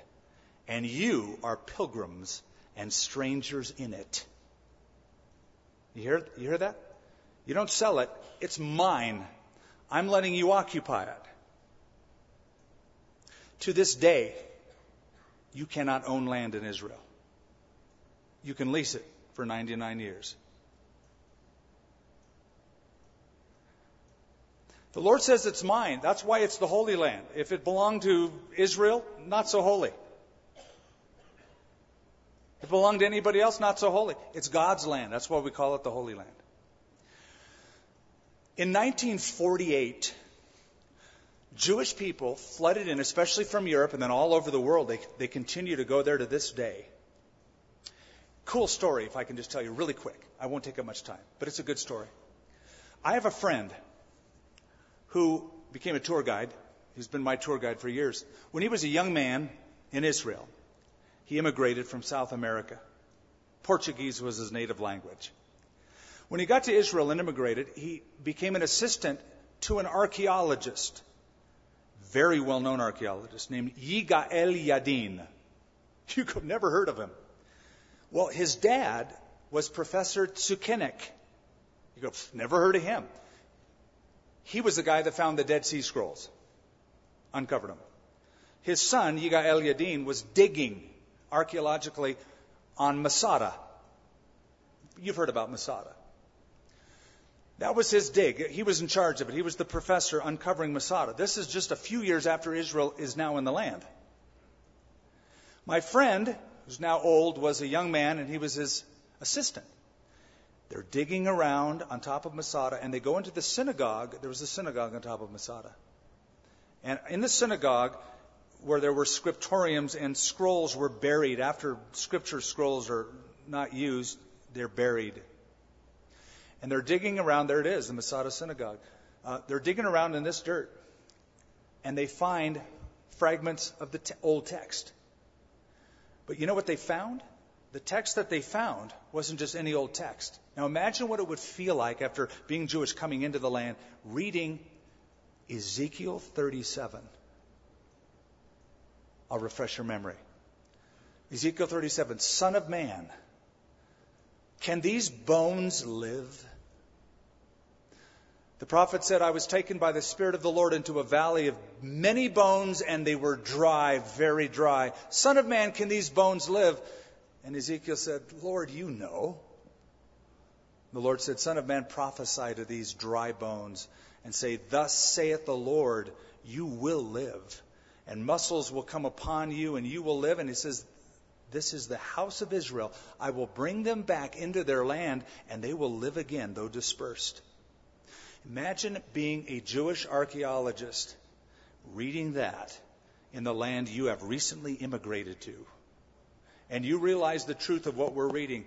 and you are pilgrims and strangers in it. You hear, you hear that? You don't sell it, it's mine. I'm letting you occupy it. To this day, you cannot own land in Israel. You can lease it for 99 years. The Lord says it's mine. That's why it's the Holy Land. If it belonged to Israel, not so holy. If it belonged to anybody else, not so holy. It's God's land. That's why we call it the Holy Land. In 1948, Jewish people flooded in, especially from Europe and then all over the world. They, they continue to go there to this day. Cool story, if I can just tell you really quick. I won't take up much time, but it's a good story. I have a friend who became a tour guide. He's been my tour guide for years. When he was a young man in Israel, he immigrated from South America. Portuguese was his native language. When he got to Israel and immigrated, he became an assistant to an archaeologist, very well known archaeologist named Yigael Yadin. You could have never heard of him. Well, his dad was Professor Sukenik. You go, never heard of him. He was the guy that found the Dead Sea Scrolls, uncovered them. His son, Yigael Yadin, was digging archaeologically on Masada. You've heard about Masada. That was his dig. He was in charge of it. He was the professor uncovering Masada. This is just a few years after Israel is now in the land. My friend, who's now old, was a young man, and he was his assistant. They're digging around on top of Masada, and they go into the synagogue. There was a synagogue on top of Masada. And in the synagogue, where there were scriptoriums and scrolls were buried. After scripture scrolls are not used, they're buried. And they're digging around. There it is, the Masada synagogue. Uh, they're digging around in this dirt, and they find fragments of the te- old text. But you know what they found? The text that they found wasn't just any old text. Now imagine what it would feel like after being Jewish coming into the land, reading Ezekiel 37. I'll refresh your memory. Ezekiel 37, Son of man, can these bones live? The prophet said, I was taken by the Spirit of the Lord into a valley of many bones, and they were dry, very dry. Son of man, can these bones live? And Ezekiel said, Lord, you know. The Lord said, Son of man, prophesy to these dry bones and say, Thus saith the Lord, you will live and muscles will come upon you and you will live. And he says, This is the house of Israel. I will bring them back into their land and they will live again, though dispersed. Imagine being a Jewish archaeologist reading that in the land you have recently immigrated to. And you realize the truth of what we're reading.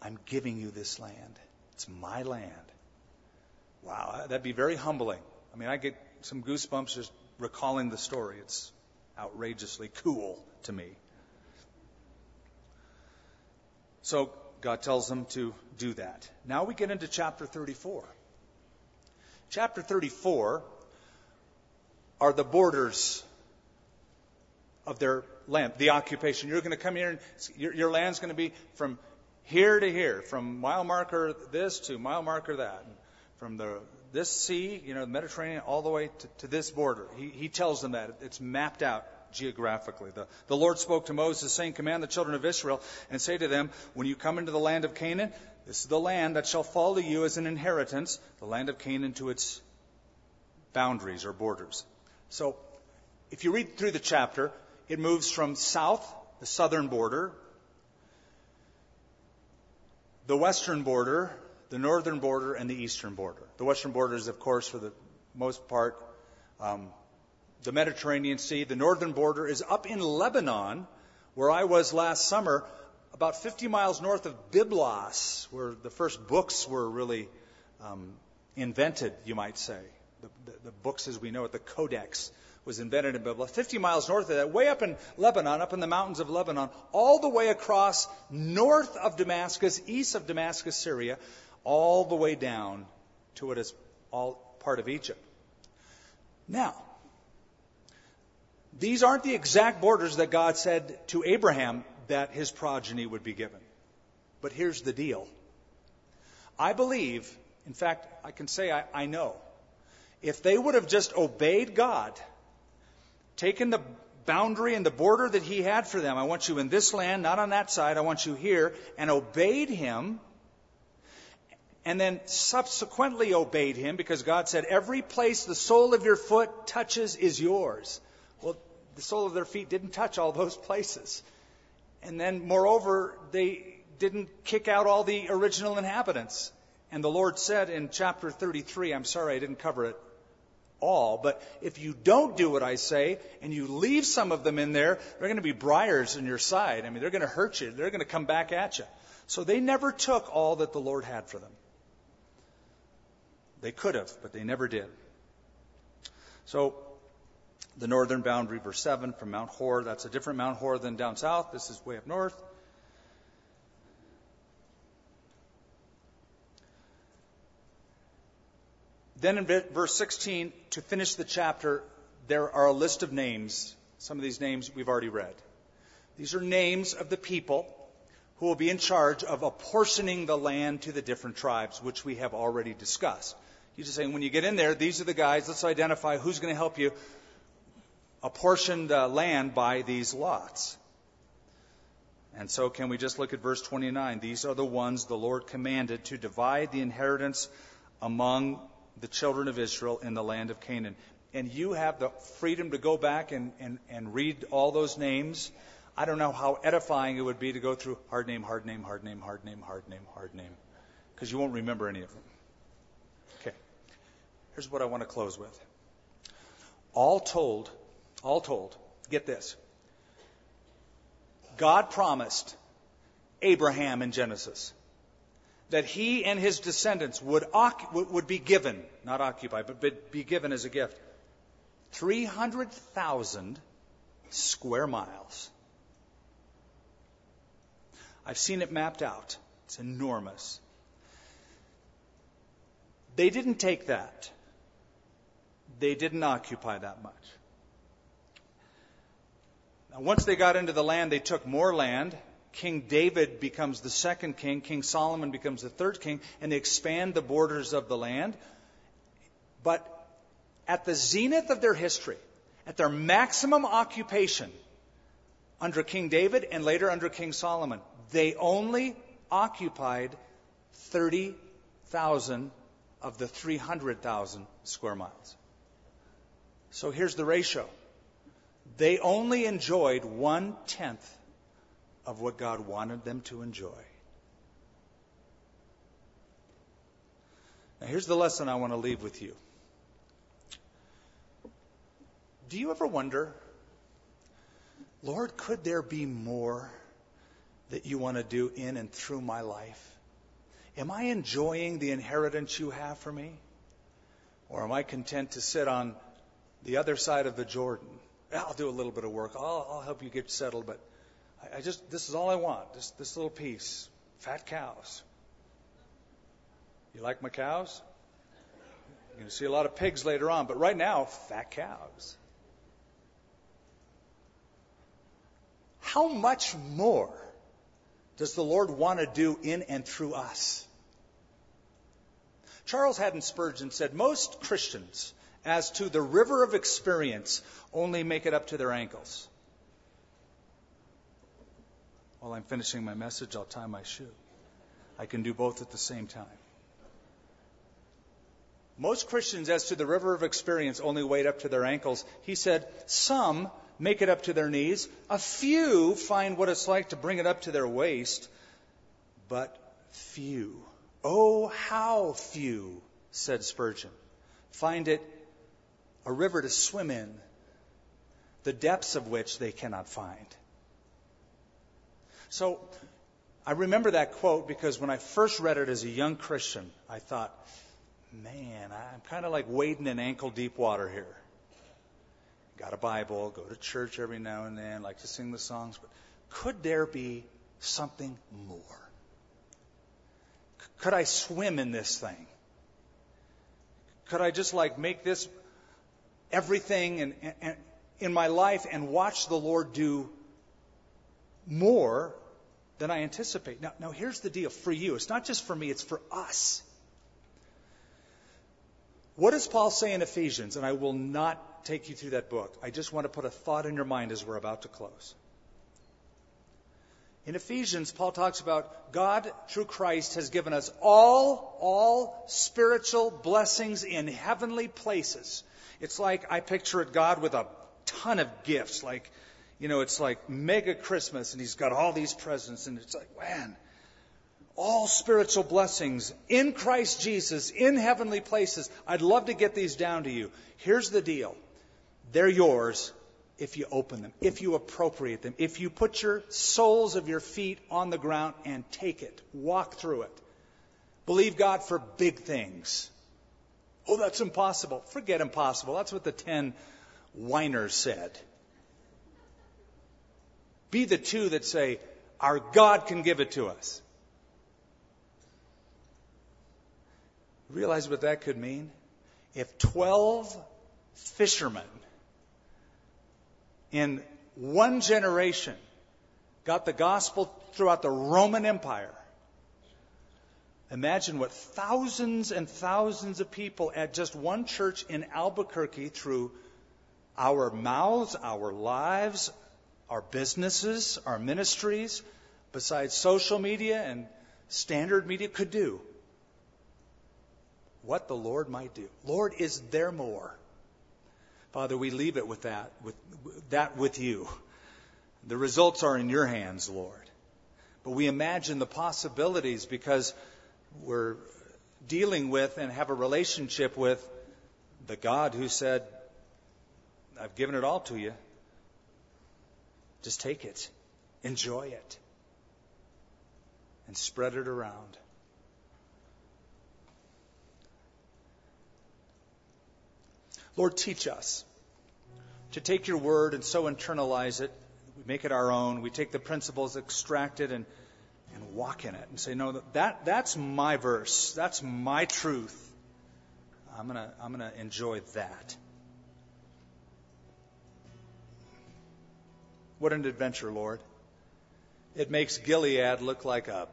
I'm giving you this land. It's my land. Wow, that'd be very humbling. I mean, I get some goosebumps just recalling the story. It's outrageously cool to me. So God tells them to do that. Now we get into chapter 34. Chapter 34 are the borders of their land, the occupation. You're going to come here and your, your land's going to be from here to here, from mile marker this to mile marker that, from the this sea, you know, the Mediterranean, all the way to, to this border. He, he tells them that. It's mapped out geographically. The, the Lord spoke to Moses, saying, Command the children of Israel, and say to them, When you come into the land of Canaan, this is the land that shall fall to you as an inheritance, the land of Canaan to its boundaries or borders. So, if you read through the chapter, it moves from south, the southern border, the western border, the northern border and the eastern border. The western border is, of course, for the most part, um, the Mediterranean Sea. The northern border is up in Lebanon, where I was last summer, about 50 miles north of Byblos, where the first books were really um, invented, you might say. The, the, the, books as we know it, the Codex, was invented in Byblos. 50 miles north of that, way up in Lebanon, up in the mountains of Lebanon, all the way across north of Damascus, east of Damascus, Syria, all the way down to what is all part of Egypt. Now, these aren't the exact borders that God said to Abraham that his progeny would be given. But here's the deal. I believe, in fact, I can say I, I know, if they would have just obeyed God, taken the boundary and the border that he had for them, I want you in this land, not on that side, I want you here, and obeyed him, and then subsequently obeyed him because God said, Every place the sole of your foot touches is yours. Well, the sole of their feet didn't touch all those places. And then, moreover, they didn't kick out all the original inhabitants. And the Lord said in chapter 33, I'm sorry I didn't cover it all, but if you don't do what I say and you leave some of them in there, they're going to be briars in your side. I mean, they're going to hurt you. They're going to come back at you. So they never took all that the Lord had for them. They could have, but they never did. So, the northern boundary, verse 7, from Mount Hor, that's a different Mount Hor than down south. This is way up north. Then in verse 16, to finish the chapter, there are a list of names. Some of these names we've already read. These are names of the people who will be in charge of apportioning the land to the different tribes, which we have already discussed. He's just saying, when you get in there, these are the guys, let's identify who's going to help you apportion the uh, land by these lots. And so, can we just look at verse 29? These are the ones the Lord commanded to divide the inheritance among the children of Israel in the land of Canaan. And you have the freedom to go back and, and, and read all those names. I don't know how edifying it would be to go through hard name, hard name, hard name, hard name, hard name, hard name, because you won't remember any of them. Okay. Here's what I want to close with. All told, all told, get this. God promised Abraham in Genesis that he and his descendants would, would be given, not occupy, but be given as a gift, 300,000 square miles. I've seen it mapped out. It's enormous. They didn't take that they didn't occupy that much. Once they got into the land, they took more land. King David becomes the second king. King Solomon becomes the third king, and they expand the borders of the land. But at the zenith of their history, at their maximum occupation under King David and later under King Solomon, they only occupied 30,000 of the 300,000 square miles. So here's the ratio they only enjoyed one tenth of what God wanted them to enjoy. Now, here's the lesson I want to leave with you. Do you ever wonder, Lord, could there be more that you want to do in and through my life? Am I enjoying the inheritance you have for me? Or am I content to sit on the other side of the Jordan. I'll do a little bit of work. I'll, I'll help you get settled, but I, I just this is all I want. This this little piece. Fat cows. You like my cows? You're going to see a lot of pigs later on, but right now, fat cows. How much more does the Lord want to do in and through us? Charles Haddon Spurgeon said most Christians as to the river of experience only make it up to their ankles. While I'm finishing my message, I'll tie my shoe. I can do both at the same time. Most Christians, as to the river of experience, only wade up to their ankles. He said, some make it up to their knees. A few find what it's like to bring it up to their waist. But few, oh, how few, said Spurgeon, find it a river to swim in, the depths of which they cannot find. So I remember that quote because when I first read it as a young Christian, I thought, man, I'm kind of like wading in ankle deep water here. Got a Bible, go to church every now and then, like to sing the songs, but could there be something more? Could I swim in this thing? Could I just like make this everything and, and, in my life and watch the Lord do more than I anticipate. Now, now, here's the deal for you. It's not just for me, it's for us. What does Paul say in Ephesians? And I will not take you through that book. I just want to put a thought in your mind as we're about to close. In Ephesians, Paul talks about God, through Christ, has given us all, all spiritual blessings in heavenly places. It's like I picture it God with a ton of gifts, like, you know, it's like mega Christmas, and He's got all these presents, and it's like, man, all spiritual blessings in Christ Jesus, in heavenly places. I'd love to get these down to you. Here's the deal they're yours if you open them, if you appropriate them, if you put your soles of your feet on the ground and take it, walk through it. Believe God for big things. Oh, that's impossible. Forget impossible. That's what the ten whiners said. Be the two that say, Our God can give it to us. Realize what that could mean? If 12 fishermen in one generation got the gospel throughout the Roman Empire. Imagine what thousands and thousands of people at just one church in Albuquerque through our mouths, our lives, our businesses, our ministries, besides social media and standard media could do. What the Lord might do. Lord, is there more? Father, we leave it with that, with that with you. The results are in your hands, Lord. But we imagine the possibilities because we're dealing with and have a relationship with the God who said, I've given it all to you. Just take it, enjoy it, and spread it around. Lord, teach us to take your word and so internalize it. We make it our own. We take the principles, extracted and, and walk in it and say, no, that, that's my verse. That's my truth. I'm going to I'm going to enjoy that. What an adventure, Lord. It makes Gilead look like a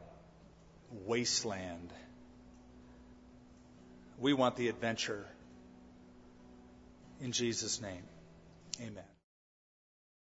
wasteland. We want the adventure. In Jesus' name, amen.